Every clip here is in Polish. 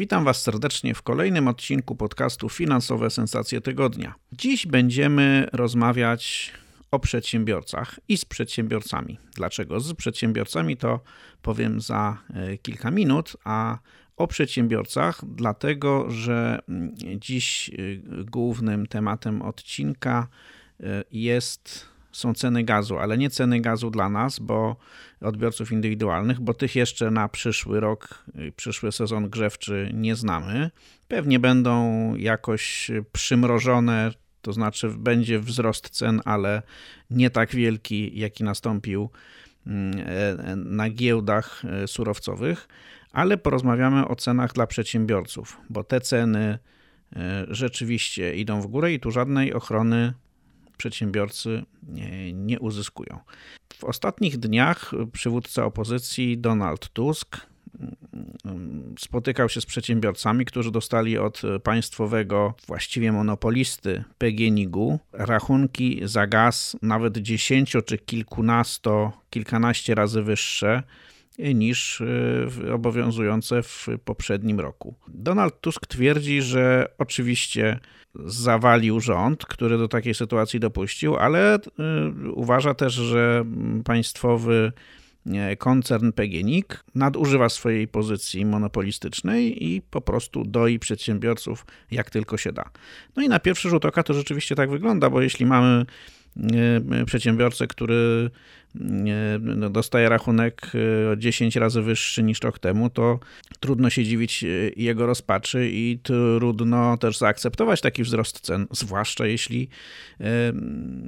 Witam Was serdecznie w kolejnym odcinku podcastu Finansowe Sensacje Tygodnia. Dziś będziemy rozmawiać o przedsiębiorcach i z przedsiębiorcami. Dlaczego? Z przedsiębiorcami to powiem za e, kilka minut, a o przedsiębiorcach, dlatego że mm, dziś e, głównym tematem odcinka e, jest są ceny gazu, ale nie ceny gazu dla nas, bo odbiorców indywidualnych, bo tych jeszcze na przyszły rok, przyszły sezon grzewczy nie znamy. Pewnie będą jakoś przymrożone, to znaczy będzie wzrost cen, ale nie tak wielki, jaki nastąpił mm, e, na giełdach e, surowcowych, ale porozmawiamy o cenach dla przedsiębiorców, bo te ceny e, rzeczywiście idą w górę i tu żadnej ochrony przedsiębiorcy nie, uzyskują. W ostatnich dniach przywódca opozycji Donald Tusk mm, spotykał się z przedsiębiorcami, którzy dostali od państwowego, właściwie monopolisty PGNiG-u rachunki za gaz nawet dziesięcio czy kilkunasto, kilkanaście razy wyższe niż e, obowiązujące w poprzednim roku. Donald Tusk twierdzi, że oczywiście zawalił rząd, który do takiej sytuacji dopuścił, ale y, uważa też, że państwowy koncern PGNiG nadużywa swojej pozycji monopolistycznej i po prostu doi przedsiębiorców jak tylko się da. No i na pierwszy rzut oka to rzeczywiście tak wygląda, bo jeśli mamy przedsiębiorcę, który no, dostaje rachunek 10 e, razy wyższy niż rok temu, to trudno się dziwić e, jego rozpaczy i trudno też zaakceptować taki wzrost cen, zwłaszcza jeśli e,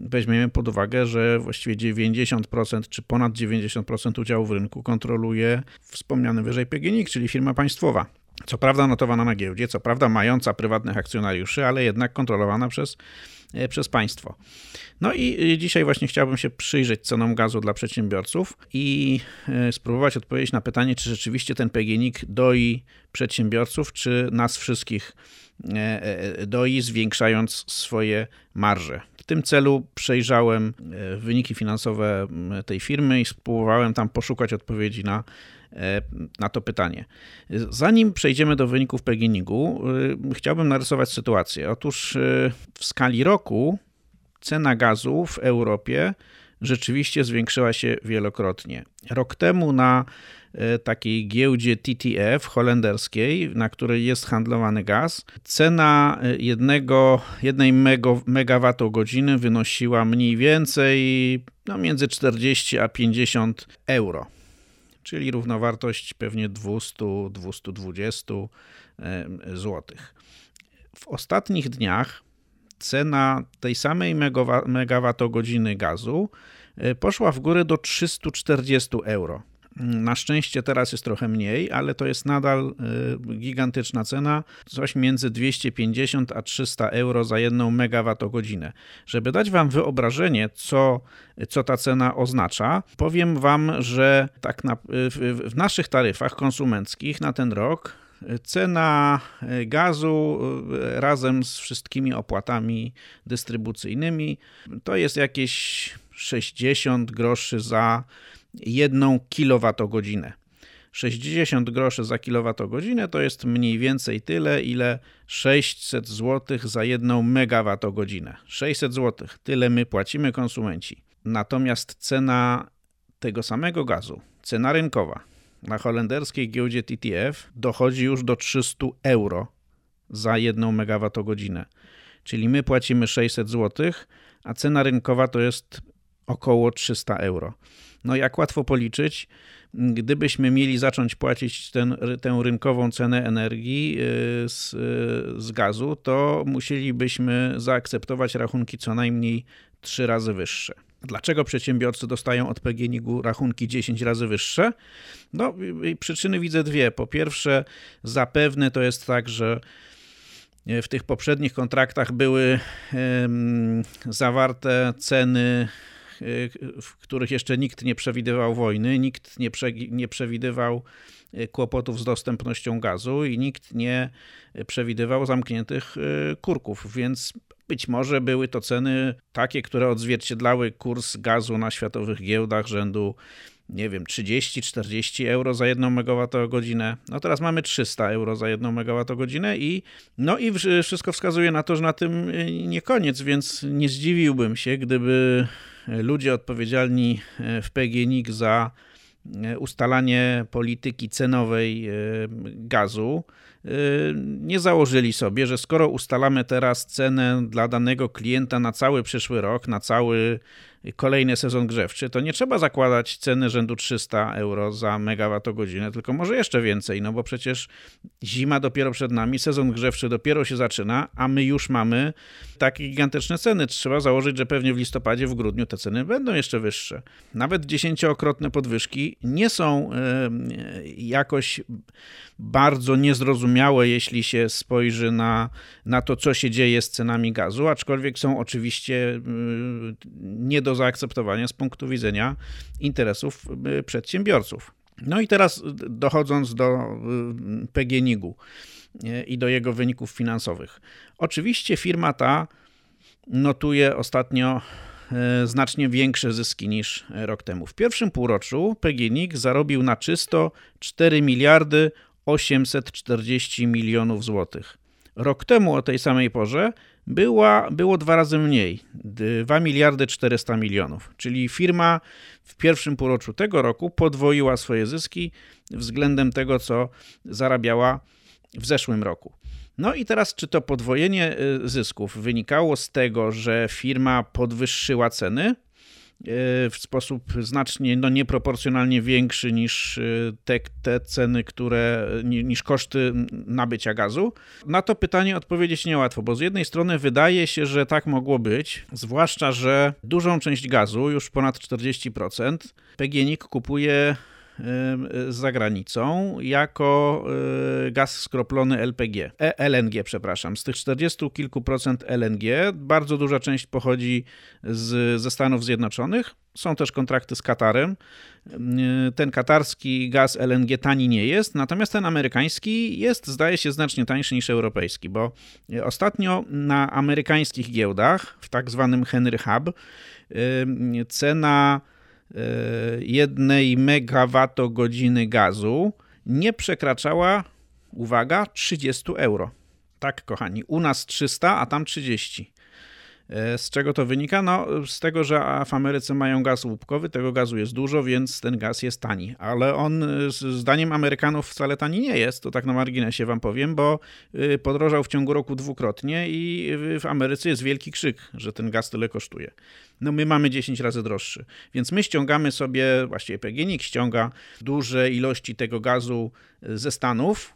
weźmiemy pod uwagę, że właściwie 90% czy ponad 90% udziału w rynku kontroluje wspomniany wyżej PGNiG, czyli firma państwowa. Co prawda notowana na giełdzie, co prawda mająca prywatnych akcjonariuszy, ale jednak kontrolowana przez E, przez państwo. No i dzisiaj właśnie chciałbym się przyjrzeć cenom gazu dla przedsiębiorców i e, spróbować odpowiedzieć na pytanie, czy rzeczywiście ten PGNiG doi przedsiębiorców, czy nas wszystkich e, doi, zwiększając swoje marże. W tym celu przejrzałem wyniki finansowe tej firmy i spróbowałem tam poszukać odpowiedzi na E, na to pytanie. Zanim przejdziemy do wyników PGNiG-u, e, chciałbym narysować sytuację. Otóż e, w skali roku cena gazu w Europie rzeczywiście zwiększyła się wielokrotnie. Rok temu na takiej giełdzie TTF holenderskiej, na której jest handlowany gaz, cena jednego, jednej megawattogodziny wynosiła mniej więcej no, między 40 a 50 euro czyli równowartość pewnie 200-220 zł. W ostatnich dniach cena tej samej megawattogodziny gazu e, poszła w górę do 340 euro. Na szczęście teraz jest trochę mniej, ale to jest nadal y, gigantyczna cena, coś między 250 a 300 euro za jedną megawattogodzinę. Żeby dać Wam wyobrażenie, co, co ta cena oznacza, powiem Wam, że tak na, w, w naszych taryfach konsumenckich na ten rok cena gazu y, razem z wszystkimi opłatami dystrybucyjnymi to jest jakieś 60 groszy za jedną kilowatogodzinę. 60 groszy za kilowatogodzinę to jest mniej więcej tyle, ile 600 zł za jedną megawattogodzinę. 600 zł, tyle my płacimy konsumenci. Natomiast cena tego samego gazu, cena rynkowa na holenderskiej giełdzie TTF dochodzi już do 300 euro za jedną megawattogodzinę. Czyli my płacimy 600 zł, a cena rynkowa to jest około 300 euro. No jak łatwo policzyć, gdybyśmy mieli zacząć płacić ten, tę rynkową cenę energii y, z, z gazu, to musielibyśmy zaakceptować rachunki co najmniej 3 razy wyższe. Dlaczego przedsiębiorcy dostają od PGNiG-u rachunki 10 razy wyższe? No, przyczyny widzę dwie. Po pierwsze, zapewne to jest tak, że w tych poprzednich kontraktach były zawarte ceny, w których jeszcze nikt nie przewidywał wojny, nikt nie, prze, nie przewidywał kłopotów z dostępnością gazu i nikt nie przewidywał zamkniętych kurków, więc być może były to ceny takie, które odzwierciedlały kurs gazu na światowych giełdach rzędu nie wiem, 30-40 euro za 1 MWh. No teraz mamy 300 euro za 1 MWh i no i wszystko wskazuje na to, że na tym y, nie koniec, więc nie zdziwiłbym się, gdyby ludzie odpowiedzialni y, w PGNiG za y, ustalanie polityki cenowej gazu. Nie założyli sobie, że skoro ustalamy teraz cenę dla danego klienta na cały przyszły rok, na cały kolejny sezon grzewczy, to nie trzeba zakładać ceny rzędu 300 euro za megawattogodzinę, tylko może jeszcze więcej, no bo przecież zima dopiero przed nami, sezon grzewczy dopiero się zaczyna, a my już mamy takie gigantyczne ceny. Trzeba założyć, że pewnie w listopadzie, w grudniu te ceny będą jeszcze wyższe. Nawet dziesięciokrotne podwyżki nie są jakoś bardzo niezrozumiałe, jeśli się spojrzy na, na to, co się dzieje z cenami gazu, aczkolwiek są oczywiście nie do do zaakceptowania z punktu widzenia interesów y, przedsiębiorców. No i teraz dochodząc do y, PGNiG-u y, i do jego wyników finansowych. Oczywiście firma ta notuje ostatnio znacznie większe zyski niż rok temu. W pierwszym półroczu PGNiG zarobił na czysto 4 miliardy 840 milionów złotych. Rok temu o tej samej porze była, było dwa razy mniej 2 miliardy 400 milionów. Czyli firma w pierwszym półroczu tego roku podwoiła swoje zyski względem tego, co zarabiała w zeszłym roku. No i teraz, czy to podwojenie y, zysków wynikało z tego, że firma podwyższyła ceny? E, w sposób znacznie no, nieproporcjonalnie większy niż e, te, te ceny, które, niż koszty nabycia gazu? Na to pytanie odpowiedzieć niełatwo, bo z jednej strony wydaje się, że tak mogło być, zwłaszcza, że dużą część gazu, już ponad 40%, PGNiG kupuje za granicą jako e, gaz skroplony LPG, e, LNG, przepraszam. Z tych 40 kilku procent LNG bardzo duża część pochodzi z, ze Stanów Zjednoczonych. Są też kontrakty z Katarem. Ten katarski gaz LNG tani nie jest, natomiast ten amerykański jest, zdaje się, znacznie tańszy niż europejski, bo ostatnio na amerykańskich giełdach, w tak zwanym Henry Hub, cena jednej megawattogodziny gazu nie przekraczała, uwaga, 30 euro. Tak, kochani, u nas 300, a tam 30. E, z czego to wynika? No, z tego, że w Ameryce mają gaz łupkowy, tego gazu jest dużo, więc ten gaz jest tani. Ale on, zdaniem Amerykanów, wcale tani nie jest. To tak na marginesie wam powiem, bo y, podrożał w ciągu roku dwukrotnie i w Ameryce jest wielki krzyk, że ten gaz tyle kosztuje. No, my mamy 10 razy droższy. Więc my ściągamy sobie, właściwie PGNiG ściąga duże ilości tego gazu ze Stanów,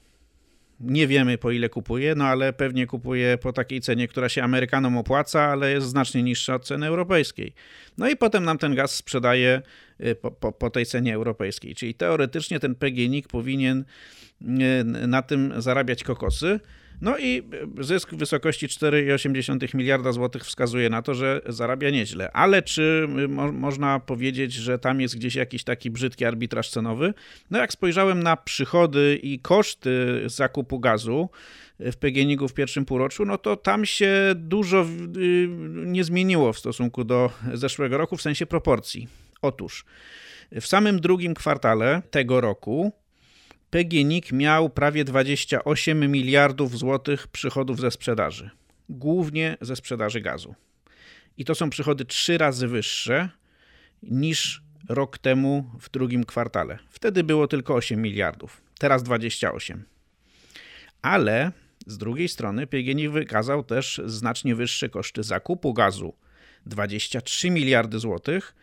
nie wiemy po ile kupuje, no ale pewnie kupuje po takiej cenie, która się Amerykanom opłaca, ale jest znacznie niższa od ceny europejskiej. No i potem nam ten gaz sprzedaje y, po, po, po tej cenie europejskiej. Czyli teoretycznie ten PGNiG powinien y, na tym zarabiać kokosy. No i zysk w wysokości 4,8 miliarda złotych wskazuje na to, że zarabia nieźle. Ale czy mo można powiedzieć, że tam jest gdzieś jakiś taki brzydki arbitraż cenowy? No jak spojrzałem na przychody i koszty zakupu gazu, w PGNiG-u w pierwszym półroczu, no to tam się dużo y, nie zmieniło w stosunku do zeszłego roku w sensie proporcji. Otóż w samym drugim kwartale tego roku PGNiG miał prawie 28 miliardów złotych przychodów ze sprzedaży, głównie ze sprzedaży gazu. I to są przychody trzy razy wyższe niż rok temu w drugim kwartale. Wtedy było tylko 8 miliardów, teraz 28. Ale z drugiej strony PGNiG wykazał też znacznie wyższe koszty zakupu gazu 23 miliardy złotych,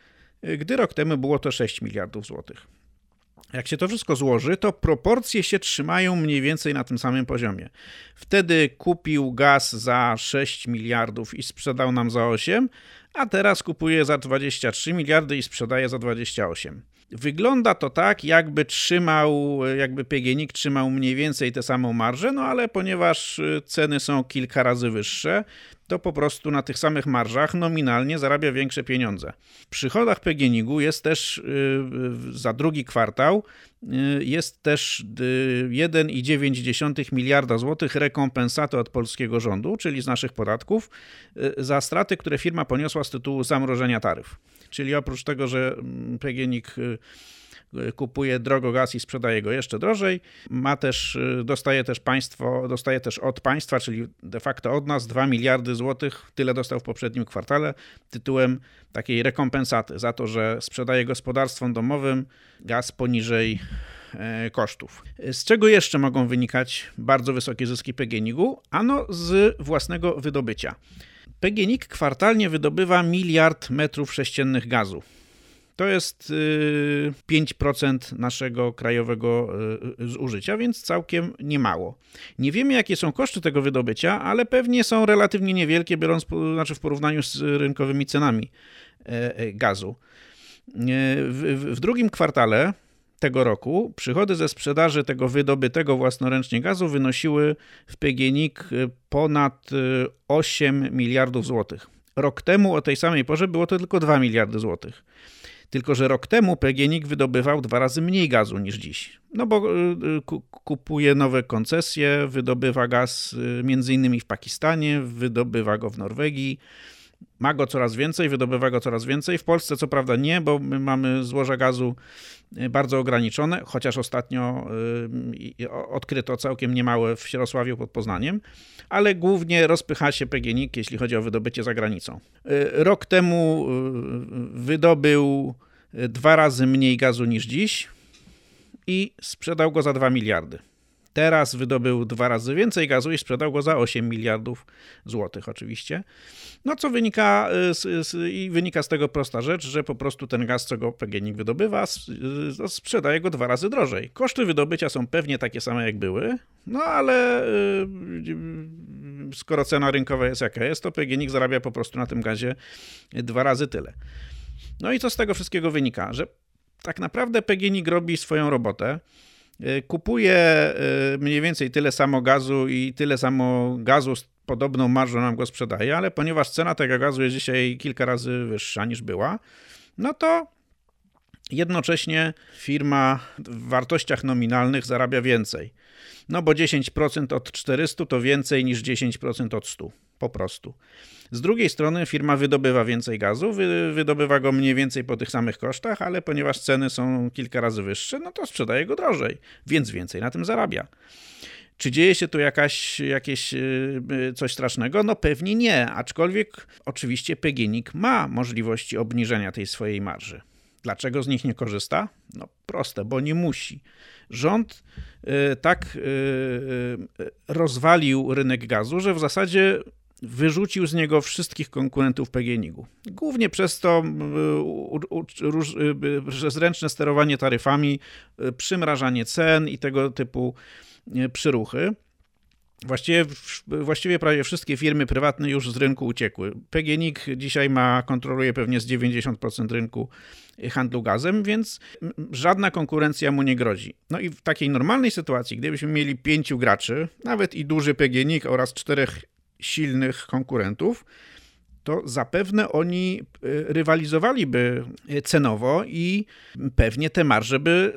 gdy rok temu było to 6 miliardów złotych. Jak się to wszystko złoży, to proporcje się trzymają mniej więcej na tym samym poziomie. Wtedy kupił gaz za 6 miliardów i sprzedał nam za 8, a teraz kupuje za 23 miliardy i sprzedaje za 28. Wygląda to tak, jakby trzymał, jakby PGNiG trzymał mniej więcej tę samą marżę, no ale ponieważ ceny są kilka razy wyższe, to po prostu na tych samych marżach nominalnie zarabia większe pieniądze. W przychodach PGNiG-u jest też za drugi kwartał jest też 1,9 miliarda złotych rekompensaty od polskiego rządu, czyli z naszych podatków, za straty, które firma poniosła z tytułu zamrożenia taryf. Czyli oprócz tego, że PGNiG kupuje drogo gaz i sprzedaje go jeszcze drożej. Ma też, dostaje też państwo, dostaje też od państwa, czyli de facto od nas 2 miliardy złotych, tyle dostał w poprzednim kwartale, tytułem takiej rekompensaty za to, że sprzedaje gospodarstwom domowym gaz poniżej e, kosztów. Z czego jeszcze mogą wynikać bardzo wysokie zyski PGNiG-u? Ano z własnego wydobycia. PGNiG kwartalnie wydobywa miliard metrów sześciennych gazu. To jest 5% y, naszego krajowego y, zużycia, więc całkiem niemało. Nie wiemy, jakie są koszty tego wydobycia, ale pewnie są relatywnie niewielkie, biorąc znaczy w porównaniu z rynkowymi cenami e, e, gazu. E, w, w drugim kwartale tego roku przychody ze sprzedaży tego wydobytego własnoręcznie gazu wynosiły w PGNiG ponad 8 miliardów złotych. Rok temu o tej samej porze było to tylko 2 miliardy złotych. Tylko, że rok temu PGNiG wydobywał dwa razy mniej gazu niż dziś. No bo y, y, kupuje nowe koncesje, wydobywa gaz y, między innymi w Pakistanie, wydobywa go w Norwegii. Ma go coraz więcej, wydobywa go coraz więcej. W Polsce co prawda nie, bo my mamy złoża gazu bardzo ograniczone, chociaż ostatnio odkryto całkiem niemałe w Sierosławiu pod Poznaniem, ale głównie rozpycha się PGNiG, jeśli chodzi o wydobycie za granicą. Rok temu wydobył dwa razy mniej gazu niż dziś i sprzedał go za 2 miliardy. Teraz wydobył dwa razy więcej gazu i sprzedał go za 8 miliardów złotych oczywiście. No co wynika, y, z, z, i wynika z tego prosta rzecz, że po prostu ten gaz, co go PGNiG wydobywa, y, sprzedaje go dwa razy drożej. Koszty wydobycia są pewnie takie same jak były, no ale yy, skoro cena rynkowa jest jaka jest, to PGNiG zarabia po prostu na tym gazie dwa razy tyle. No i co z tego wszystkiego wynika? Że tak naprawdę PGNiG robi swoją robotę, y, kupuje y, mniej więcej tyle samo gazu i tyle samo gazu z podobną marżą nam go sprzedaje, ale ponieważ cena tego gazu jest dzisiaj kilka razy wyższa niż była, no to jednocześnie firma w wartościach nominalnych zarabia więcej. No bo 10% od 400 to więcej niż 10% od 100 po prostu. Z drugiej strony firma wydobywa więcej gazu, wy, wydobywa go mniej więcej po tych samych kosztach, ale ponieważ ceny są kilka razy wyższe, no to sprzedaje go drożej, więc więcej na tym zarabia. Czy dzieje się tu jakaś, jakieś y, y, coś strasznego? No pewnie nie, aczkolwiek oczywiście PGNiG ma możliwości obniżenia tej swojej marży. Dlaczego z nich nie korzysta? No proste, bo nie musi. Rząd y, tak rozwalił rynek gazu, że w zasadzie wyrzucił z niego wszystkich konkurentów PGNiG-u. Głównie przez to przez ręczne sterowanie taryfami, przymrażanie cen i tego typu przyruchy. Właściwie, właściwie prawie wszystkie firmy prywatne już z rynku uciekły. PGNiG dzisiaj ma, kontroluje pewnie z 90% rynku handlu gazem, więc żadna konkurencja mu nie grozi. No i w takiej normalnej sytuacji, gdybyśmy mieli pięciu graczy, nawet i duży PGNiG oraz czterech silnych konkurentów, to zapewne oni e, rywalizowaliby e, cenowo i pewnie te marże by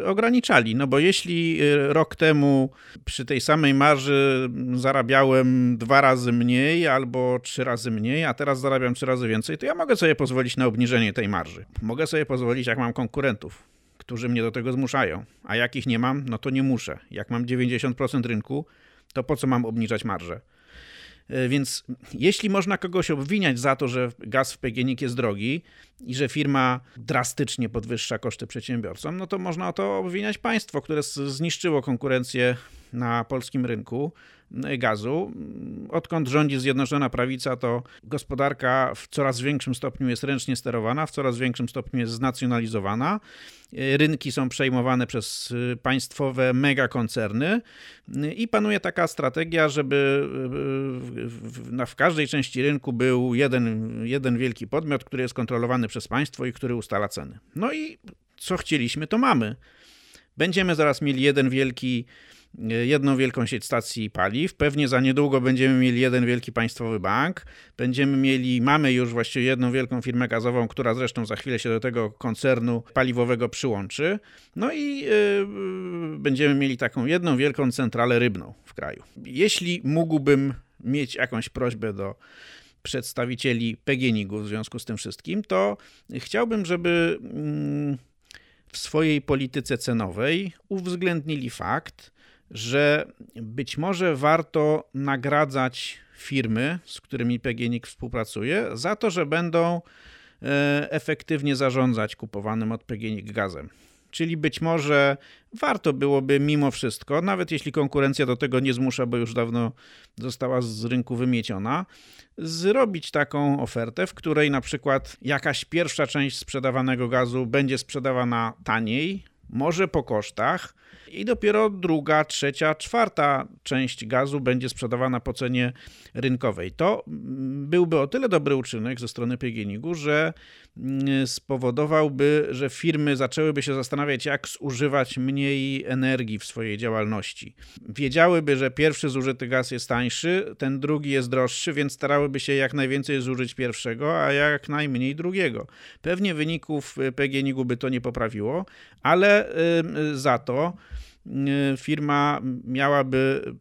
e, ograniczali. No bo jeśli rok temu przy tej samej marży zarabiałem dwa razy mniej albo trzy razy mniej, a teraz zarabiam trzy razy więcej, to ja mogę sobie pozwolić na obniżenie tej marży. Mogę sobie pozwolić, jak mam konkurentów, którzy mnie do tego zmuszają, a jak ich nie mam, no to nie muszę. Jak mam 90% rynku, to po co mam obniżać marżę? E, więc jeśli można kogoś obwiniać za to, że gaz w PGNiG jest drogi i że firma drastycznie podwyższa koszty przedsiębiorcom, no to można o to obwiniać państwo, które zniszczyło konkurencję na polskim rynku gazu. Odkąd rządzi Zjednoczona Prawica, to gospodarka w coraz większym stopniu jest ręcznie sterowana, w coraz większym stopniu jest znacjonalizowana. Rynki są przejmowane przez państwowe megakoncerny i panuje taka strategia, żeby w, w każdej części rynku był jeden, jeden wielki podmiot, który jest kontrolowany przez państwo i który ustala ceny. No i co chcieliśmy, to mamy. Będziemy zaraz mieli jeden wielki jedną wielką sieć stacji paliw. Pewnie za niedługo będziemy mieli jeden wielki państwowy bank. Będziemy mieli, mamy już właściwie jedną wielką firmę gazową, która zresztą za chwilę się do tego koncernu paliwowego przyłączy. No i yy, będziemy mieli taką jedną wielką centralę rybną w kraju. Jeśli mógłbym mieć jakąś prośbę do przedstawicieli PGNiG-u w związku z tym wszystkim, to chciałbym, żeby mm, w swojej polityce cenowej uwzględnili fakt, że być może warto nagradzać firmy, z którymi PGNiG współpracuje, za to, że będą e, efektywnie zarządzać kupowanym od PGNiG gazem. Czyli być może warto byłoby mimo wszystko, nawet jeśli konkurencja do tego nie zmusza, bo już dawno została z rynku wymieciona, zrobić taką ofertę, w której na przykład jakaś pierwsza część sprzedawanego gazu będzie sprzedawana taniej, może po kosztach, i dopiero druga, trzecia, czwarta część gazu będzie sprzedawana po cenie rynkowej. To byłby o tyle dobry uczynek ze strony PGNiG-u, że mm, spowodowałby, że firmy zaczęłyby się zastanawiać, jak zużywać mniej energii w swojej działalności. Wiedziałyby, że pierwszy zużyty gaz jest tańszy, ten drugi jest droższy, więc starałyby się jak najwięcej zużyć pierwszego, a jak najmniej drugiego. Pewnie wyników PGNiG-u by to nie poprawiło, ale za to Y, firma miałaby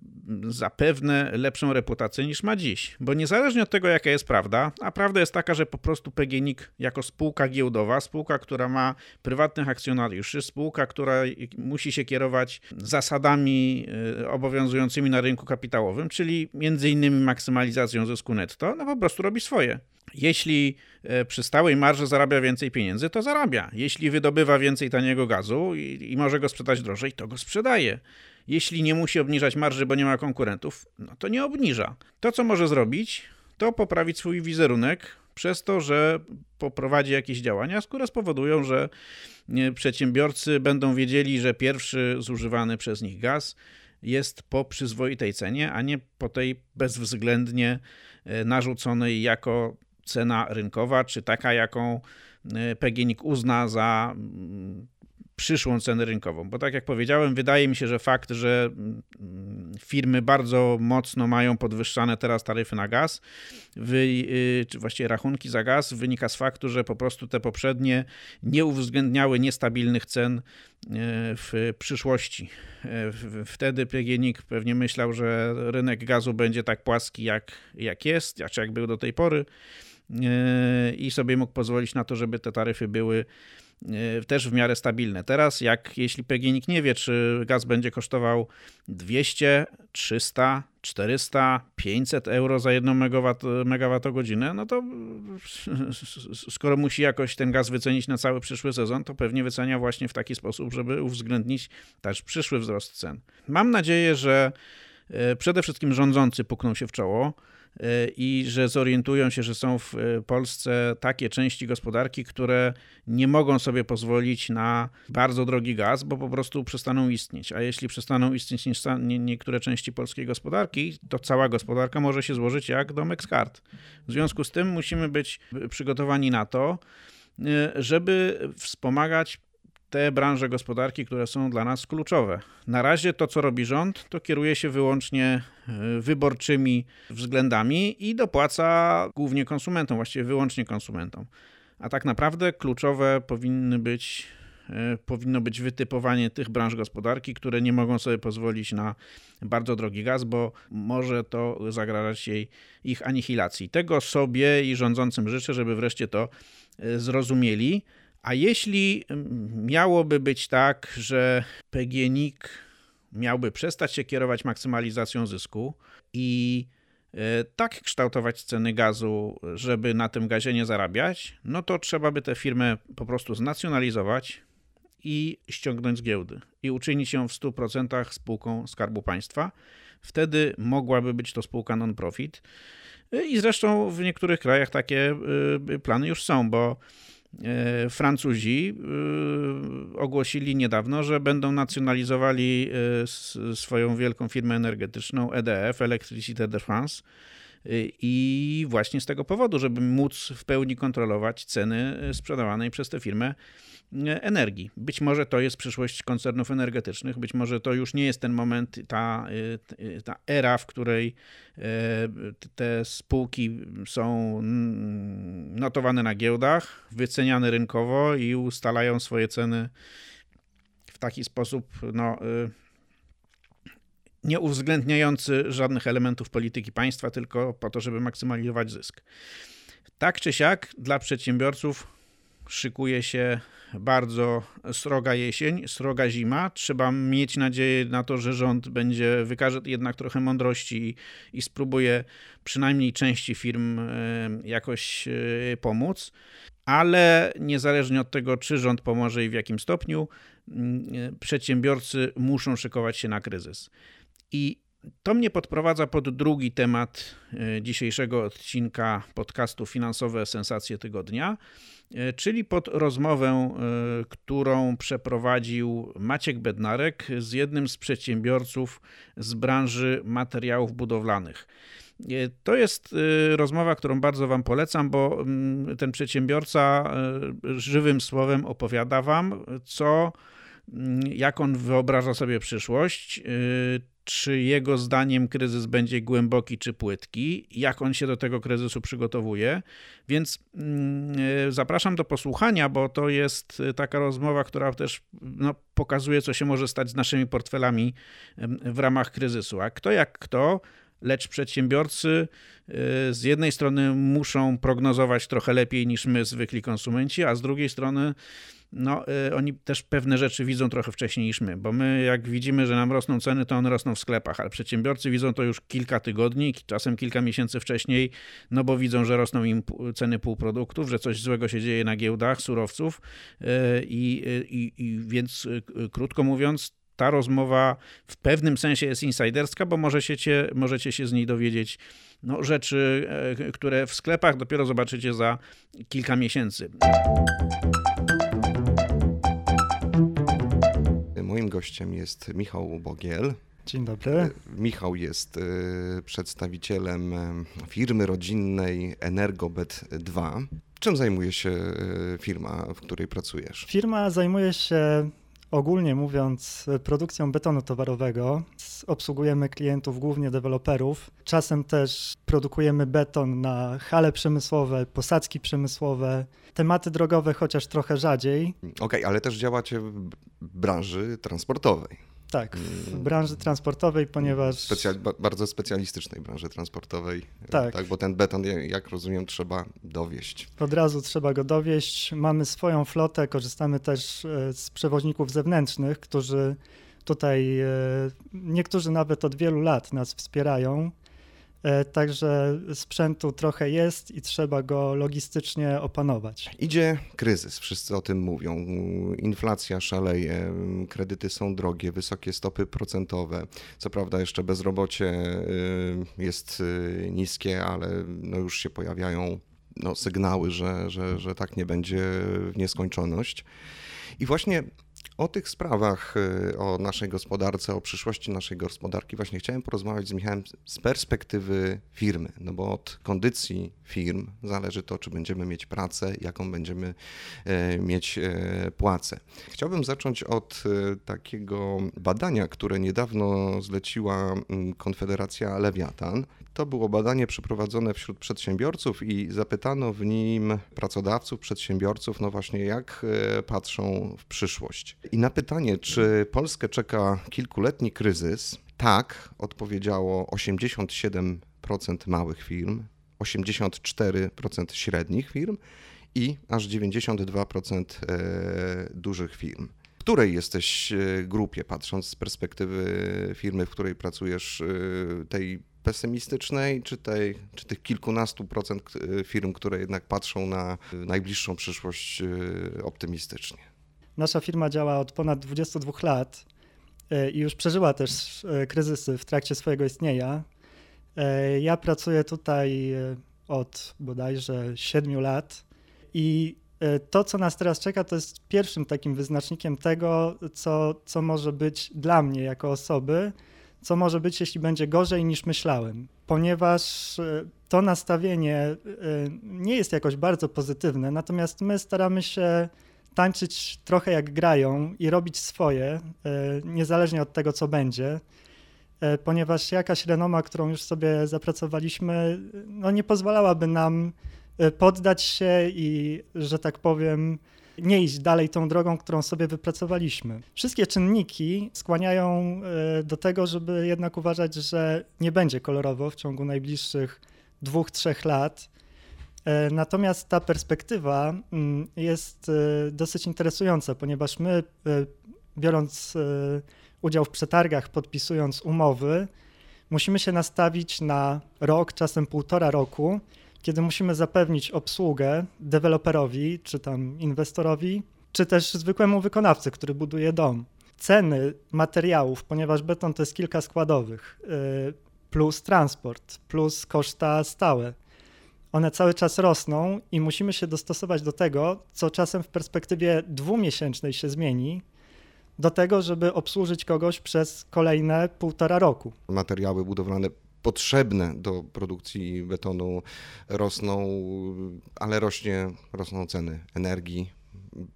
zapewne lepszą reputację niż ma dziś. Bo niezależnie od tego, jaka jest prawda, a prawda jest taka, że po prostu PGNiG jako spółka giełdowa, spółka, która ma prywatnych akcjonariuszy, spółka, która musi się kierować zasadami y, obowiązującymi na rynku kapitałowym, czyli między innymi maksymalizacją zysku netto, no po prostu robi swoje. Jeśli e, przy stałej marży zarabia więcej pieniędzy, to zarabia. Jeśli wydobywa więcej taniego gazu i, i, może go sprzedać drożej, to go sprzedaje. Jeśli nie musi obniżać marży, bo nie ma konkurentów, no to nie obniża. To, co może zrobić, to poprawić swój wizerunek przez to, że poprowadzi jakieś działania, które spowodują, że przedsiębiorcy będą wiedzieli, że pierwszy zużywany przez nich gaz jest po przyzwoitej cenie, a nie po tej bezwzględnie e, narzuconej jako cena rynkowa, czy taka, jaką e, PGNiG uzna za mm, przyszłą cenę rynkową. Bo tak jak powiedziałem, wydaje mi się, że fakt, że mm, firmy bardzo mocno mają podwyższane teraz taryfy na gaz, y, czy właściwie rachunki za gaz, wynika z faktu, że po prostu te poprzednie nie uwzględniały niestabilnych cen e, w przyszłości. Wtedy PGNiG pewnie myślał, że rynek gazu będzie tak płaski jak, jak jest, czy jak był do tej pory i sobie mógł pozwolić na to, żeby te taryfy były E, też w miarę stabilne. Teraz, jak jeśli PGNiG nie wie, czy gaz będzie kosztował 200, 300, 400, 500 euro za jedną megawatt, megawattogodzinę, no to skoro musi jakoś ten gaz wycenić na cały przyszły sezon, to pewnie wycenia właśnie w taki sposób, żeby uwzględnić też przyszły wzrost cen. Mam nadzieję, że e, przede wszystkim rządzący pukną się w czoło i że zorientują się, że są w e, Polsce takie części gospodarki, które nie mogą sobie pozwolić na bardzo drogi gaz, bo po prostu przestaną istnieć. A jeśli przestaną istnieć niektóre części polskiej gospodarki, to cała gospodarka może się złożyć jak domek z kart. W związku z tym musimy być przygotowani na to, e, żeby wspomagać te branże gospodarki, które są dla nas kluczowe. Na razie to, co robi rząd, to kieruje się wyłącznie e, wyborczymi względami i dopłaca głównie konsumentom, właściwie wyłącznie konsumentom. A tak naprawdę kluczowe powinny być, e, powinno być wytypowanie tych branż gospodarki, które nie mogą sobie pozwolić na bardzo drogi gaz, bo może to zagrażać jej ich anihilacji. Tego sobie i rządzącym życzę, żeby wreszcie to e, zrozumieli. A jeśli mm, miałoby być tak, że PGNiG miałby przestać się kierować maksymalizacją zysku i e, tak kształtować ceny gazu, żeby na tym gazie nie zarabiać, no to trzeba by tę firmę po prostu znacjonalizować i ściągnąć z giełdy i uczynić ją w 100% spółką Skarbu Państwa. Wtedy mogłaby być to spółka non-profit. E, I zresztą w niektórych krajach takie e, plany już są, bo Francuzi e, ogłosili niedawno, że będą nacjonalizowali e, swoją wielką firmę energetyczną EDF, Electricité de France, i właśnie z tego powodu, żeby móc w pełni kontrolować ceny sprzedawanej przez tę firmę energii. Być może to jest przyszłość koncernów energetycznych, być może to już nie jest ten moment, ta, ta era, w której te spółki są notowane na giełdach, wyceniane rynkowo i ustalają swoje ceny w taki sposób, no, nie uwzględniający żadnych elementów polityki państwa, tylko po to, żeby maksymalizować zysk. Tak czy siak, dla przedsiębiorców szykuje się bardzo sroga jesień, sroga zima. Trzeba mieć nadzieję na to, że rząd będzie wykaże jednak trochę mądrości i, i spróbuje przynajmniej części firm e, jakoś e, pomóc. Ale niezależnie od tego, czy rząd pomoże i w jakim stopniu, przedsiębiorcy muszą szykować się na kryzys. I to mnie podprowadza pod drugi temat e, dzisiejszego odcinka podcastu Finansowe Sensacje Tygodnia, e, czyli pod rozmowę, e, którą przeprowadził Maciek Bednarek z jednym z przedsiębiorców z branży materiałów budowlanych. To jest rozmowa, którą bardzo Wam polecam, bo mm, ten przedsiębiorca żywym słowem opowiada Wam, co, jak on wyobraża sobie przyszłość, czy jego zdaniem kryzys będzie głęboki czy płytki, jak on się do tego kryzysu przygotowuje. Więc mm, e, zapraszam do posłuchania, bo to jest taka rozmowa, która też no, pokazuje, co się może stać z naszymi portfelami w ramach kryzysu. A kto jak kto, lecz przedsiębiorcy z jednej strony muszą prognozować trochę lepiej niż my, zwykli konsumenci, a z drugiej strony no, y, oni też pewne rzeczy widzą trochę wcześniej niż my, bo my jak widzimy, że nam rosną ceny, to one rosną w sklepach, ale przedsiębiorcy widzą to już kilka tygodni, czasem kilka miesięcy wcześniej, no bo widzą, że rosną im ceny półproduktów, że coś złego się dzieje na giełdach surowców y, i, y, i, i więc krótko mówiąc, ta rozmowa w pewnym sensie jest insiderska, bo możecie, możecie się z niej dowiedzieć no, rzeczy, e, które w sklepach dopiero zobaczycie za kilka miesięcy. Gościem jest Michał Bogiel. Dzień dobry. Michał jest y, przedstawicielem y, firmy rodzinnej Energobet 2. Czym zajmuje się firma, w której pracujesz? Firma zajmuje się ogólnie mówiąc produkcją betonu towarowego. Obsługujemy klientów, głównie deweloperów. Czasem też produkujemy beton na hale przemysłowe, posadzki przemysłowe, tematy drogowe, chociaż trochę rzadziej. Okej, okay, ale też działacie w branży transportowej. Tak, w mm. branży transportowej, ponieważ. Bardzo specjalistycznej branży transportowej. Tak. tak. Bo ten beton, jak rozumiem, trzeba dowieść. Od razu trzeba go dowieść. Mamy swoją flotę, korzystamy też e, z przewoźników zewnętrznych, którzy tutaj, e, niektórzy nawet od wielu lat nas wspierają. E, także sprzętu trochę jest i trzeba go logistycznie opanować. Idzie kryzys, wszyscy o tym mówią. Inflacja szaleje, kredyty są drogie, wysokie stopy procentowe. Co prawda, jeszcze bezrobocie y, jest y, niskie, ale no już się pojawiają no, sygnały, że, że, że tak nie będzie w nieskończoność. I właśnie o tych sprawach, y, o naszej gospodarce, o przyszłości naszej gospodarki właśnie chciałem porozmawiać z Michałem z perspektywy firmy, no bo od kondycji firm zależy to, czy będziemy mieć pracę, jaką będziemy e, mieć e, płacę. Chciałbym zacząć od e, takiego badania, które niedawno zleciła mm, Konfederacja Lewiatan. To było badanie przeprowadzone wśród przedsiębiorców i zapytano w nim pracodawców, przedsiębiorców, no właśnie jak patrzą w przyszłość. I na pytanie, czy Polskę czeka kilkuletni kryzys, tak odpowiedziało 87% małych firm, 84% średnich firm i aż 92% e, dużych firm. W której jesteś e, grupie, patrząc z perspektywy firmy, w której pracujesz, e, tej pesymistycznej, czy, tej, czy tych kilkunastu procent firm, które jednak patrzą na najbliższą przyszłość optymistycznie? Nasza firma działa od ponad 22 lat e, i już przeżyła też e, kryzysy w trakcie swojego istnienia. E, ja pracuję tutaj od bodajże 7 lat i to, co nas teraz czeka, to jest pierwszym takim wyznacznikiem tego, co, co może być dla mnie jako osoby co może być, jeśli będzie gorzej niż myślałem, ponieważ to nastawienie nie jest jakoś bardzo pozytywne, natomiast my staramy się tańczyć trochę jak grają i robić swoje, e, niezależnie od tego, co będzie, ponieważ jakaś renoma, którą już sobie zapracowaliśmy, no nie pozwalałaby nam poddać się i, że tak powiem, nie iść dalej tą drogą, którą sobie wypracowaliśmy. Wszystkie czynniki skłaniają e, do tego, żeby jednak uważać, że nie będzie kolorowo w ciągu najbliższych dwóch, trzech lat. E, natomiast ta perspektywa mm, jest e, dosyć interesująca, ponieważ my, biorąc udział w przetargach, podpisując umowy, musimy się nastawić na rok, czasem półtora roku, kiedy musimy zapewnić obsługę deweloperowi, czy tam inwestorowi, czy też zwykłemu wykonawcy, który buduje dom. Ceny materiałów, ponieważ beton to jest kilka składowych, plus transport, plus koszta stałe. One cały czas rosną i musimy się dostosować do tego, co czasem w perspektywie dwumiesięcznej się zmieni, do tego, żeby obsłużyć kogoś przez kolejne półtora roku. Materiały budowlane potrzebne do produkcji betonu rosną, ale rośnie, rosną ceny energii,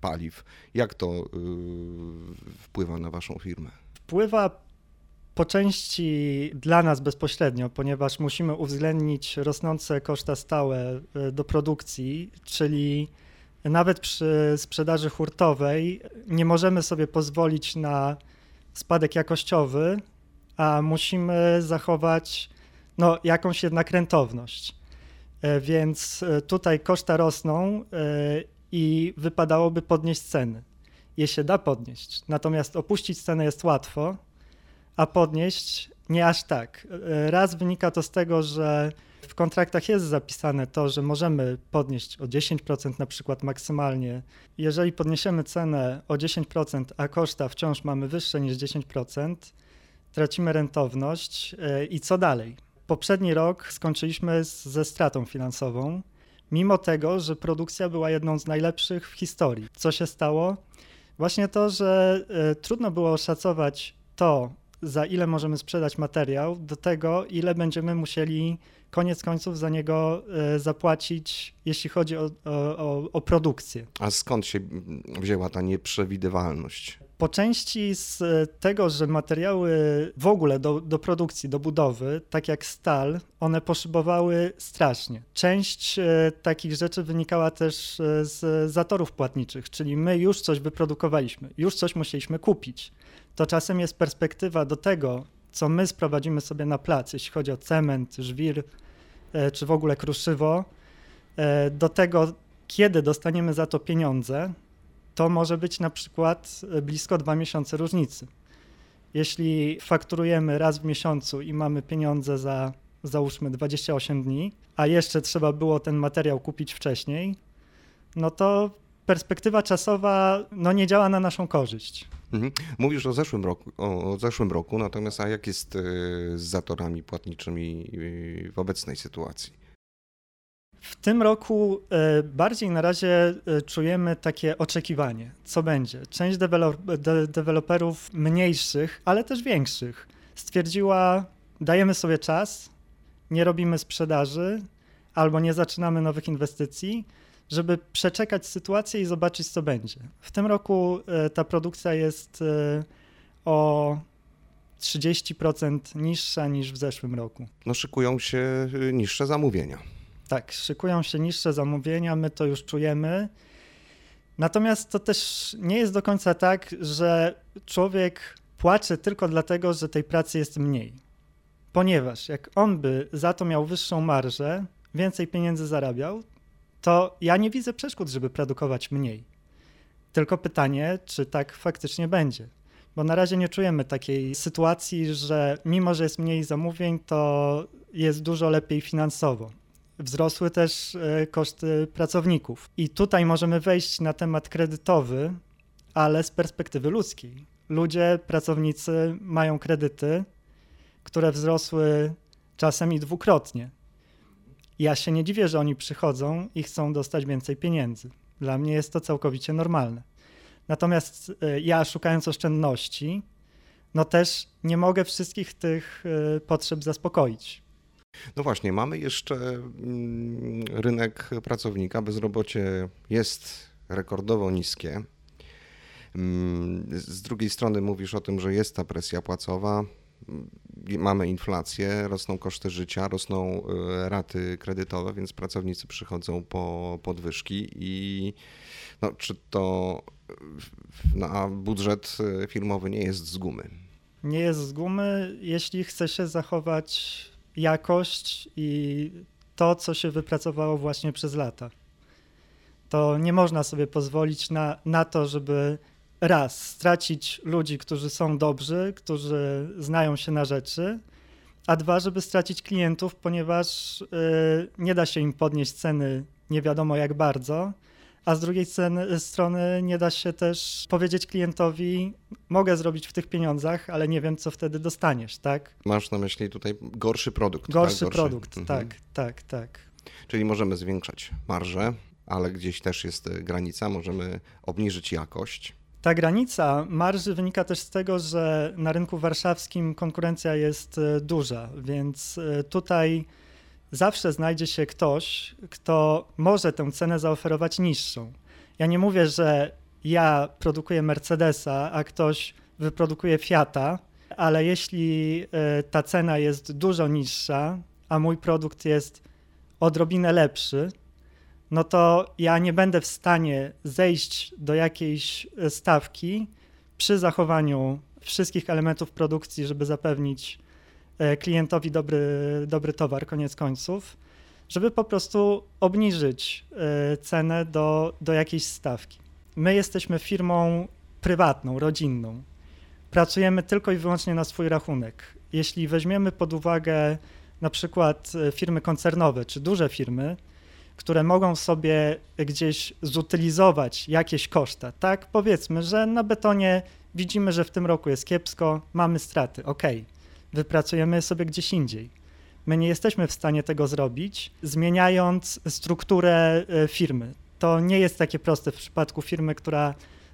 paliw. Jak to yy, wpływa na Waszą firmę? Wpływa po części dla nas bezpośrednio, ponieważ musimy uwzględnić rosnące koszta stałe y, do produkcji, czyli nawet przy sprzedaży hurtowej nie możemy sobie pozwolić na spadek jakościowy, a musimy zachować no, jakąś jednak rentowność. E, więc e, tutaj koszta rosną e, i wypadałoby podnieść ceny. Je się da podnieść, natomiast opuścić cenę jest łatwo, a podnieść nie aż tak. Raz wynika to z tego, że w kontraktach jest zapisane to, że możemy podnieść o 10% na przykład maksymalnie. Jeżeli podniesiemy cenę o 10%, a koszta wciąż mamy wyższe niż 10%, tracimy rentowność i co dalej? poprzedni rok skończyliśmy z, ze stratą finansową, mimo tego, że produkcja była jedną z najlepszych w historii. Co się stało? Właśnie to, że y, trudno było oszacować to, za ile możemy sprzedać materiał, do tego, ile będziemy musieli koniec końców za niego y, zapłacić, jeśli chodzi o, o, o produkcję. A skąd się wzięła ta nieprzewidywalność? Po części z tego, że materiały w ogóle do, do produkcji, do budowy, tak jak stal, one poszybowały strasznie. Część e, takich rzeczy wynikała też e, z zatorów płatniczych, czyli my już coś wyprodukowaliśmy, już coś musieliśmy kupić. To czasem jest perspektywa do tego, co my sprowadzimy sobie na plac, jeśli chodzi o cement, żwir e, czy w ogóle kruszywo, do tego, kiedy dostaniemy za to pieniądze, to może być na przykład e, blisko dwa miesiące różnicy. Jeśli fakturujemy raz w miesiącu i mamy pieniądze za załóżmy 28 dni, a jeszcze trzeba było ten materiał kupić wcześniej, no to perspektywa czasowa no, nie działa na naszą korzyść. Mhm. Mówisz o zeszłym roku, o, zeszłym roku, natomiast a jak jest e, z zatorami płatniczymi e, w obecnej sytuacji? W tym roku e, bardziej na razie czujemy takie oczekiwanie, co będzie. Część deweloperów mniejszych, ale też większych stwierdziła, dajemy sobie czas, nie robimy sprzedaży albo nie zaczynamy nowych inwestycji, żeby przeczekać sytuację i zobaczyć, co będzie. W tym roku e, ta produkcja jest o 30% niższa niż w zeszłym roku. No szykują się niższe zamówienia. Tak, szykują się niższe zamówienia, my to już czujemy. Natomiast to też nie jest do końca tak, że człowiek płacze tylko dlatego, że tej pracy jest mniej. Ponieważ jak on by za to miał wyższą marżę, więcej pieniędzy zarabiał, to ja nie widzę przeszkód, żeby produkować mniej. Tylko pytanie, czy tak faktycznie będzie. Bo na razie nie czujemy takiej sytuacji, że mimo, że jest mniej zamówień, to jest dużo lepiej finansowo. Wzrosły też e, koszty pracowników. I tutaj możemy wejść na temat kredytowy, ale z perspektywy ludzkiej. Ludzie, pracownicy mają kredyty, które wzrosły czasem i dwukrotnie. Ja się nie dziwię, że oni przychodzą i chcą dostać więcej pieniędzy. Dla mnie jest to całkowicie normalne. Natomiast e, ja, szukając oszczędności, no też nie mogę wszystkich tych potrzeb zaspokoić. No właśnie, mamy jeszcze mm, rynek pracownika. Bezrobocie jest rekordowo niskie. Mm, z drugiej strony mówisz o tym, że jest ta presja płacowa, mamy inflację, rosną koszty życia, rosną e, raty kredytowe, więc pracownicy przychodzą po podwyżki i no, czy to na budżet e, firmowy nie jest z gumy? Nie jest z gumy, jeśli chce się zachować jakość i to, co się wypracowało właśnie przez lata. To nie można sobie pozwolić na, na to, żeby raz stracić ludzi, którzy są dobrzy, którzy znają się na rzeczy, a dwa, żeby stracić klientów, ponieważ y, nie da się im podnieść ceny nie wiadomo jak bardzo, a z drugiej strony nie da się też powiedzieć klientowi, mogę zrobić w tych pieniądzach, ale nie wiem, co wtedy dostaniesz, tak? Masz na myśli tutaj gorszy produkt. Gorszy, tak? gorszy. produkt, mhm. tak, tak, tak. Czyli możemy zwiększać marżę, ale gdzieś też jest granica, możemy obniżyć jakość. Ta granica marży wynika też z tego, że na rynku warszawskim konkurencja jest e, duża, więc e, tutaj zawsze znajdzie się ktoś, kto może tę cenę zaoferować niższą. Ja nie mówię, że ja produkuję Mercedesa, a ktoś wyprodukuje Fiata, ale jeśli e, ta cena jest dużo niższa, a mój produkt jest odrobinę lepszy, no to ja nie będę w stanie zejść do jakiejś e, stawki przy zachowaniu wszystkich elementów produkcji, żeby zapewnić e, klientowi dobry, dobry towar, koniec końców, żeby po prostu obniżyć e, cenę do, do jakiejś stawki. My jesteśmy firmą prywatną, rodzinną. Pracujemy tylko i wyłącznie na swój rachunek. Jeśli weźmiemy pod uwagę na przykład firmy koncernowe czy duże firmy, które mogą sobie gdzieś zutylizować jakieś koszta. Tak, powiedzmy, że na betonie widzimy, że w tym roku jest kiepsko, mamy straty, ok, wypracujemy sobie gdzieś indziej. My nie jesteśmy w stanie tego zrobić, zmieniając strukturę e, firmy. To nie jest takie proste w przypadku firmy, która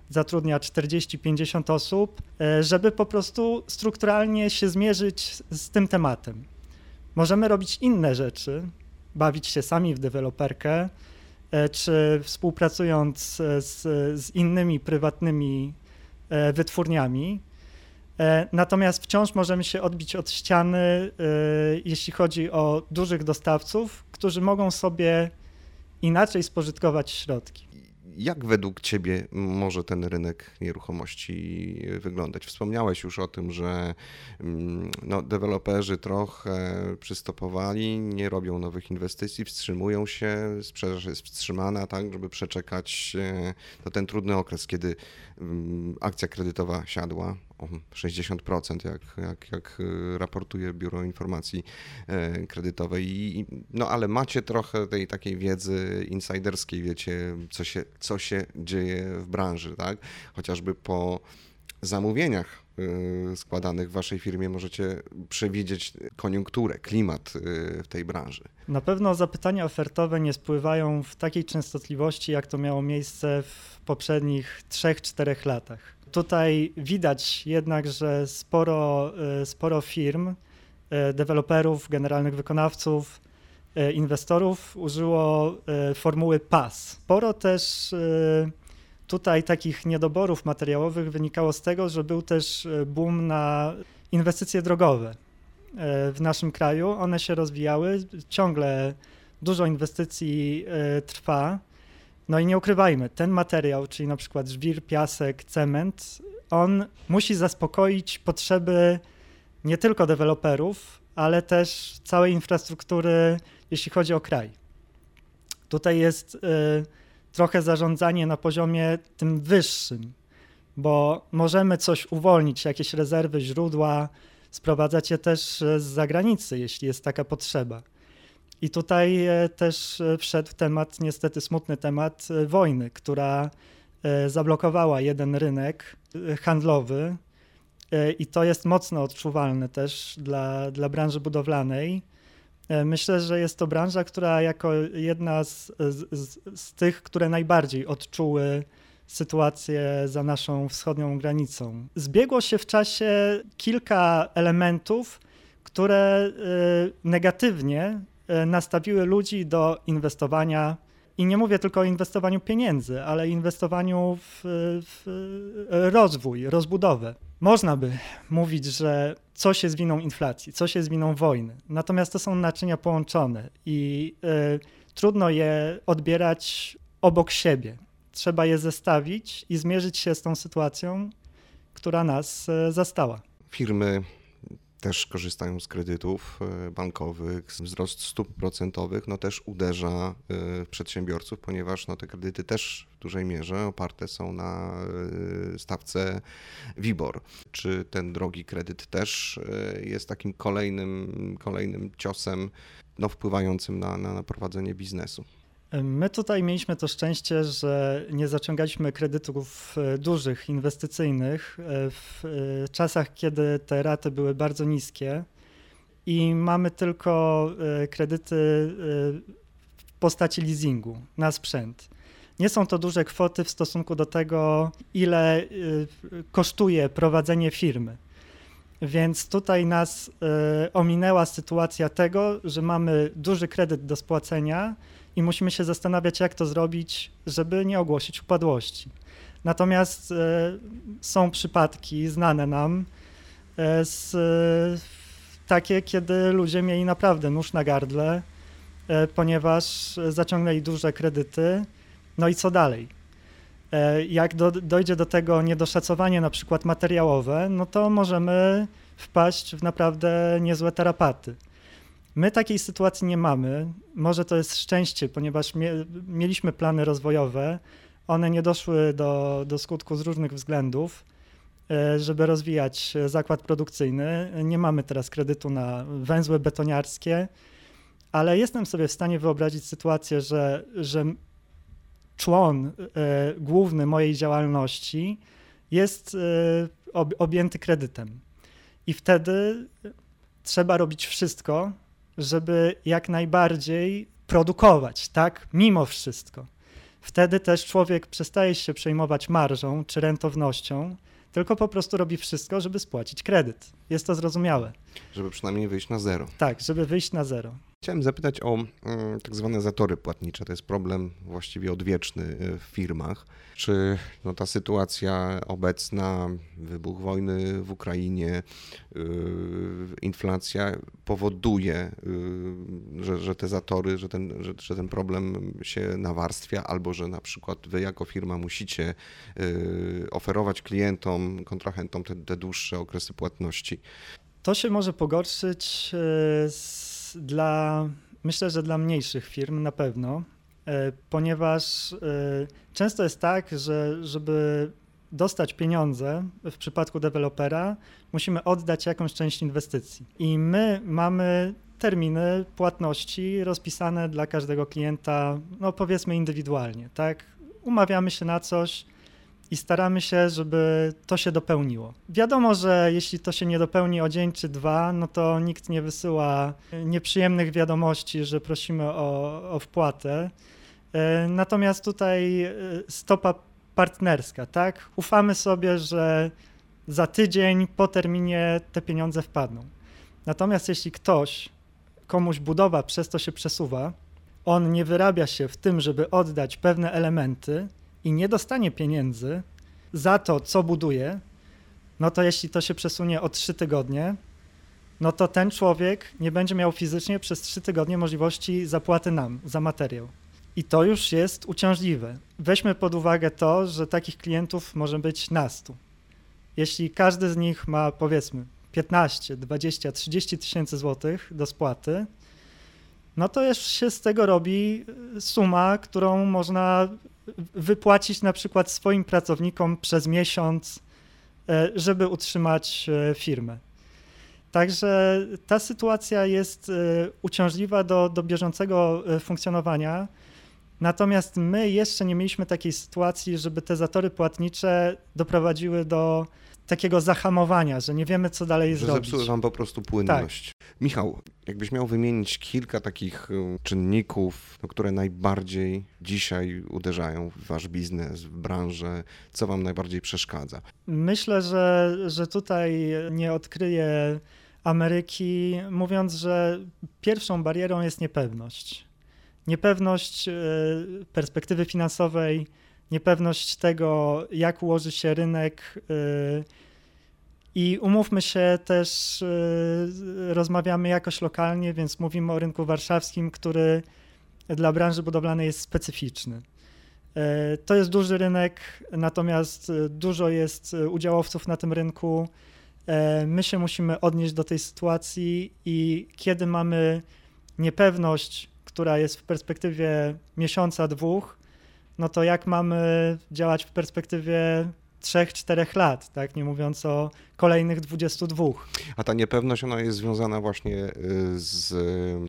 zatrudnia 40-50 osób, e, żeby po prostu strukturalnie się zmierzyć z tym tematem. Możemy robić inne rzeczy, bawić się sami w deweloperkę, e, czy współpracując e, z, z innymi prywatnymi e, wytwórniami. Natomiast wciąż możemy się odbić od ściany, jeśli chodzi o dużych dostawców, którzy mogą sobie inaczej spożytkować środki. Jak według Ciebie może ten rynek nieruchomości wyglądać? Wspomniałeś już o tym, że mm, no, deweloperzy trochę przystopowali, nie robią nowych inwestycji, wstrzymują się, sprzedaż jest wstrzymana, tak, żeby przeczekać no, ten trudny okres, kiedy akcja kredytowa siadła o 60%, jak, jak, jak y, raportuje Biuro Informacji e, Kredytowej. I, no ale macie trochę tej takiej wiedzy insiderskiej, wiecie, co się, co się dzieje w branży, tak? Chociażby po zamówieniach składanych w waszej firmie możecie przewidzieć koniunkturę, klimat y, w tej branży. Na pewno zapytania ofertowe nie spływają w takiej częstotliwości, jak to miało miejsce w poprzednich 3-4 latach. Tutaj widać jednak, że sporo, e, sporo firm, deweloperów, generalnych wykonawców, inwestorów użyło formuły PAS. Sporo też tutaj takich niedoborów materiałowych wynikało z tego, że był też boom na inwestycje drogowe w naszym kraju. One się rozwijały, ciągle dużo inwestycji trwa. No i nie ukrywajmy, ten materiał, czyli na przykład żwir, piasek, cement, on musi zaspokoić potrzeby nie tylko deweloperów, ale też całej infrastruktury, jeśli chodzi o kraj. Tutaj jest trochę zarządzanie na poziomie tym wyższym, bo możemy coś uwolnić, jakieś rezerwy, źródła, sprowadzać je też z zagranicy, jeśli jest taka potrzeba. I tutaj e, też e, wszedł temat, niestety smutny temat e, wojny, która zablokowała jeden rynek handlowy i to jest mocno odczuwalne też dla, dla branży budowlanej. Myślę, że jest to branża, która jako jedna z, z, z tych, które najbardziej odczuły sytuację za naszą wschodnią granicą. Zbiegło się w czasie kilka elementów, które negatywnie nastawiły ludzi do inwestowania i nie mówię tylko o inwestowaniu pieniędzy, ale inwestowaniu w, w rozwój, rozbudowę. Można by mówić, że coś jest winą inflacji, coś jest winą wojny. Natomiast to są naczynia połączone i y, trudno je odbierać obok siebie. Trzeba je zestawić i zmierzyć się z tą sytuacją, która nas y, zastała. Firmy też korzystają z kredytów e, bankowych, wzrost stóp procentowych no też uderza e, przedsiębiorców, ponieważ no te kredyty też w dużej mierze oparte są na e, stawce WIBOR. Czy ten drogi kredyt też jest takim kolejnym, kolejnym ciosem no, wpływającym na, na, na prowadzenie biznesu? My tutaj mieliśmy to szczęście, że nie zaciągaliśmy kredytów e, dużych, inwestycyjnych e, w e, czasach, kiedy te raty były bardzo niskie i mamy tylko kredyty w postaci leasingu na sprzęt. Nie są to duże kwoty w stosunku do tego, ile kosztuje prowadzenie firmy. Więc tutaj nas ominęła sytuacja tego, że mamy duży kredyt do spłacenia i musimy się zastanawiać, jak to zrobić, żeby nie ogłosić upadłości. Natomiast e, są przypadki znane nam, e, z, takie, kiedy ludzie mieli naprawdę nóż na gardle, e, ponieważ zaciągnęli duże kredyty. No i co dalej? Jak do, dojdzie do tego niedoszacowanie na przykład materiałowe, no to możemy wpaść w naprawdę niezłe tarapaty. My takiej sytuacji nie mamy. Może to jest szczęście, ponieważ mie mieliśmy plany rozwojowe. One nie doszły do, do skutku z różnych względów, e, żeby rozwijać zakład produkcyjny. Nie mamy teraz kredytu na węzły betoniarskie, ale jestem sobie w stanie wyobrazić sytuację, że, że człon e, główny mojej działalności jest e, objęty kredytem. I wtedy trzeba robić wszystko, żeby jak najbardziej produkować, tak, mimo wszystko. Wtedy też człowiek przestaje się przejmować marżą czy rentownością, tylko po prostu robi wszystko, żeby spłacić kredyt. Jest to zrozumiałe. Żeby przynajmniej wyjść na zero. Tak, żeby wyjść na zero. Chciałem zapytać o mm, tak zwane zatory płatnicze. To jest problem właściwie odwieczny y, w firmach. Czy no, ta sytuacja obecna, wybuch wojny w Ukrainie, yy, inflacja powoduje, yy, że, że te zatory, że ten, że, że ten problem się nawarstwia, albo że na przykład wy jako firma musicie oferować klientom, kontrahentom te, te dłuższe okresy płatności? To się może pogorszyć z, dla, myślę, że dla mniejszych firm na pewno, e, ponieważ e, często jest tak, że żeby dostać pieniądze w przypadku dewelopera, musimy oddać jakąś część inwestycji. I my mamy terminy płatności rozpisane dla każdego klienta, no powiedzmy indywidualnie, tak? Umawiamy się na coś, i staramy się, żeby to się dopełniło. Wiadomo, że jeśli to się nie dopełni o dzień czy dwa, no to nikt nie wysyła nieprzyjemnych wiadomości, że prosimy o, o wpłatę. E, natomiast tutaj e, stopa partnerska, tak? Ufamy sobie, że za tydzień po terminie te pieniądze wpadną. Natomiast jeśli ktoś, komuś budowa przez to się przesuwa, on nie wyrabia się w tym, żeby oddać pewne elementy, i nie dostanie pieniędzy za to, co buduje, no to jeśli to się przesunie o trzy tygodnie, no to ten człowiek nie będzie miał fizycznie przez trzy tygodnie możliwości zapłaty nam za materiał. I to już jest uciążliwe. Weźmy pod uwagę to, że takich klientów może być nastu. Jeśli każdy z nich ma powiedzmy 15, 20, 30 tysięcy złotych do spłaty, no to już się z tego robi suma, którą można wypłacić na przykład swoim pracownikom przez miesiąc, e, żeby utrzymać e, firmę. Także ta sytuacja jest e, uciążliwa do, do bieżącego funkcjonowania. Natomiast my jeszcze nie mieliśmy takiej sytuacji, żeby te zatory płatnicze doprowadziły do takiego zahamowania, że nie wiemy, co dalej że zrobić. Zepsuły wam po prostu płynność. Tak. Michał, jakbyś miał wymienić kilka takich y, czynników, no, które najbardziej dzisiaj uderzają w wasz biznes, w branżę, co wam najbardziej przeszkadza? Myślę, że, że tutaj nie odkryję Ameryki, mówiąc, że pierwszą barierą jest niepewność. Niepewność y, perspektywy finansowej, niepewność tego, jak ułoży się rynek. Y, I umówmy się też, y, rozmawiamy jakoś lokalnie, więc mówimy o rynku warszawskim, który dla branży budowlanej jest specyficzny. To jest duży rynek, natomiast dużo jest udziałowców na tym rynku. My się musimy odnieść do tej sytuacji i kiedy mamy niepewność, która jest w perspektywie miesiąca, dwóch, no to jak mamy działać w perspektywie 3-4 lat, tak? nie mówiąc o kolejnych 22. A ta niepewność ona jest związana właśnie y, z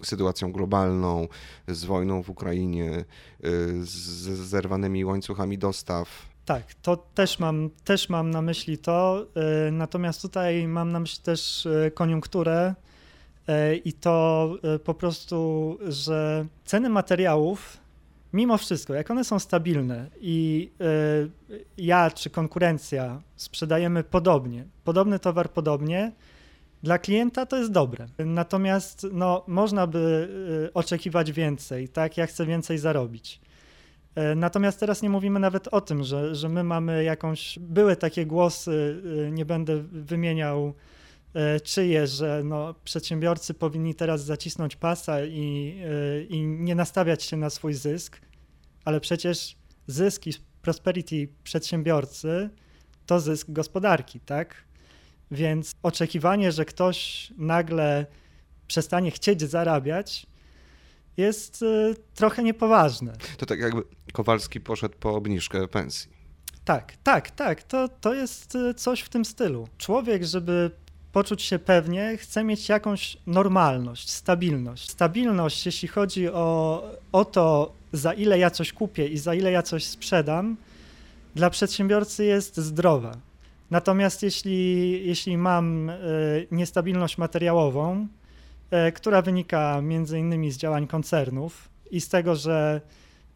sytuacją globalną, z wojną w Ukrainie, y, z zerwanymi łańcuchami dostaw. Tak, to też mam, też mam na myśli to, y, natomiast tutaj mam na myśli też koniunkturę i to po prostu, że ceny materiałów mimo wszystko, jak one są stabilne i y, ja czy konkurencja sprzedajemy podobnie, podobny towar podobnie, dla klienta to jest dobre. Natomiast no, można by y, oczekiwać więcej, tak? Ja chcę więcej zarobić. Y, natomiast teraz nie mówimy nawet o tym, że, że my mamy jakąś. Były takie głosy, nie będę wymieniał czyje, że no, przedsiębiorcy powinni teraz zacisnąć pasa i, i nie nastawiać się na swój zysk ale przecież zysk i prosperity przedsiębiorcy to zysk gospodarki, tak? Więc oczekiwanie, że ktoś nagle przestanie chcieć zarabiać, jest y, trochę niepoważne. To tak jakby Kowalski poszedł po obniżkę pensji. Tak, tak, tak. To, to jest coś w tym stylu. Człowiek, żeby poczuć się pewnie, chce mieć jakąś normalność, stabilność. Stabilność, jeśli chodzi o, o to, za ile ja coś kupię i za ile ja coś sprzedam, dla przedsiębiorcy jest zdrowa. Natomiast jeśli, jeśli mam y, niestabilność materiałową, y, która wynika między innymi z działań koncernów i z tego, że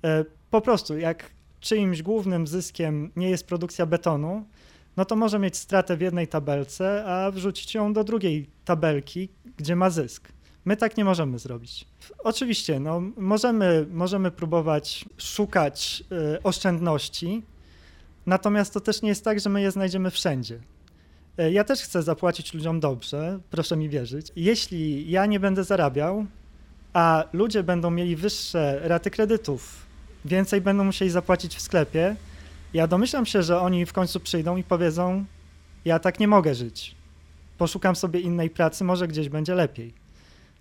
y, po prostu jak czyimś głównym zyskiem nie jest produkcja betonu, no to może mieć stratę w jednej tabelce, a wrzucić ją do drugiej tabelki, gdzie ma zysk. My tak nie możemy zrobić. Oczywiście, no, możemy, możemy próbować szukać y, oszczędności, natomiast to też nie jest tak, że my je znajdziemy wszędzie. Y, ja też chcę zapłacić ludziom dobrze, proszę mi wierzyć. Jeśli ja nie będę zarabiał, a ludzie będą mieli wyższe raty kredytów, więcej będą musieli zapłacić w sklepie, ja domyślam się, że oni w końcu przyjdą i powiedzą: Ja tak nie mogę żyć. Poszukam sobie innej pracy, może gdzieś będzie lepiej.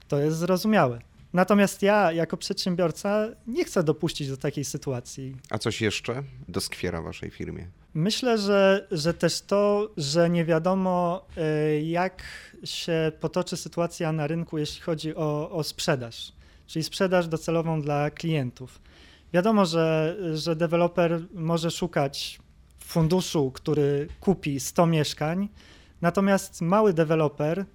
To jest zrozumiałe. Natomiast ja, jako przedsiębiorca, nie chcę dopuścić do takiej sytuacji. A coś jeszcze doskwiera waszej firmie? Myślę, że, że też to, że nie wiadomo, e, jak się potoczy sytuacja na rynku, jeśli chodzi o, o sprzedaż, czyli sprzedaż docelową dla klientów. Wiadomo, że, że deweloper może szukać funduszu, który kupi 100 mieszkań, natomiast mały deweloper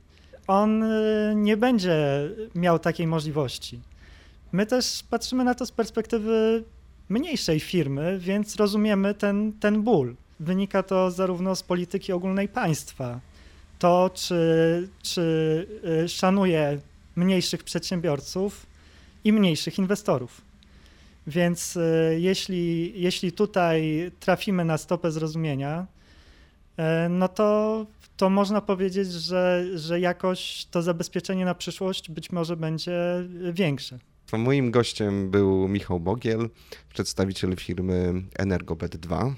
on y, nie będzie miał takiej możliwości. My też patrzymy na to z perspektywy mniejszej firmy, więc rozumiemy ten, ten ból. Wynika to zarówno z polityki ogólnej państwa. To, czy, czy y, szanuje mniejszych przedsiębiorców i mniejszych inwestorów. Więc y, jeśli, jeśli tutaj trafimy na stopę zrozumienia, no to to można powiedzieć, że, że jakoś to zabezpieczenie na przyszłość być może będzie większe. Moim gościem był Michał Bogiel, przedstawiciel firmy Energobet 2.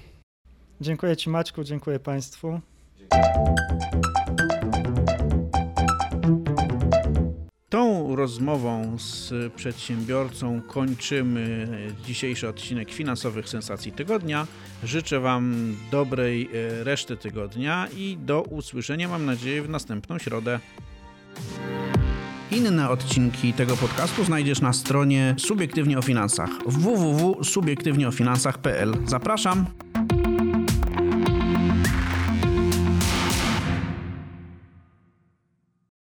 Dziękuję Ci Maćku, dziękuję Państwu. Tą rozmową z przedsiębiorcą kończymy dzisiejszy odcinek finansowych sensacji tygodnia. Życzę Wam dobrej e, reszty tygodnia i do usłyszenia, mam nadzieję, w następną środę. Inne odcinki tego podcastu znajdziesz na stronie Subiektywnie o Finansach www.subiektywnieofinansach.pl. Zapraszam!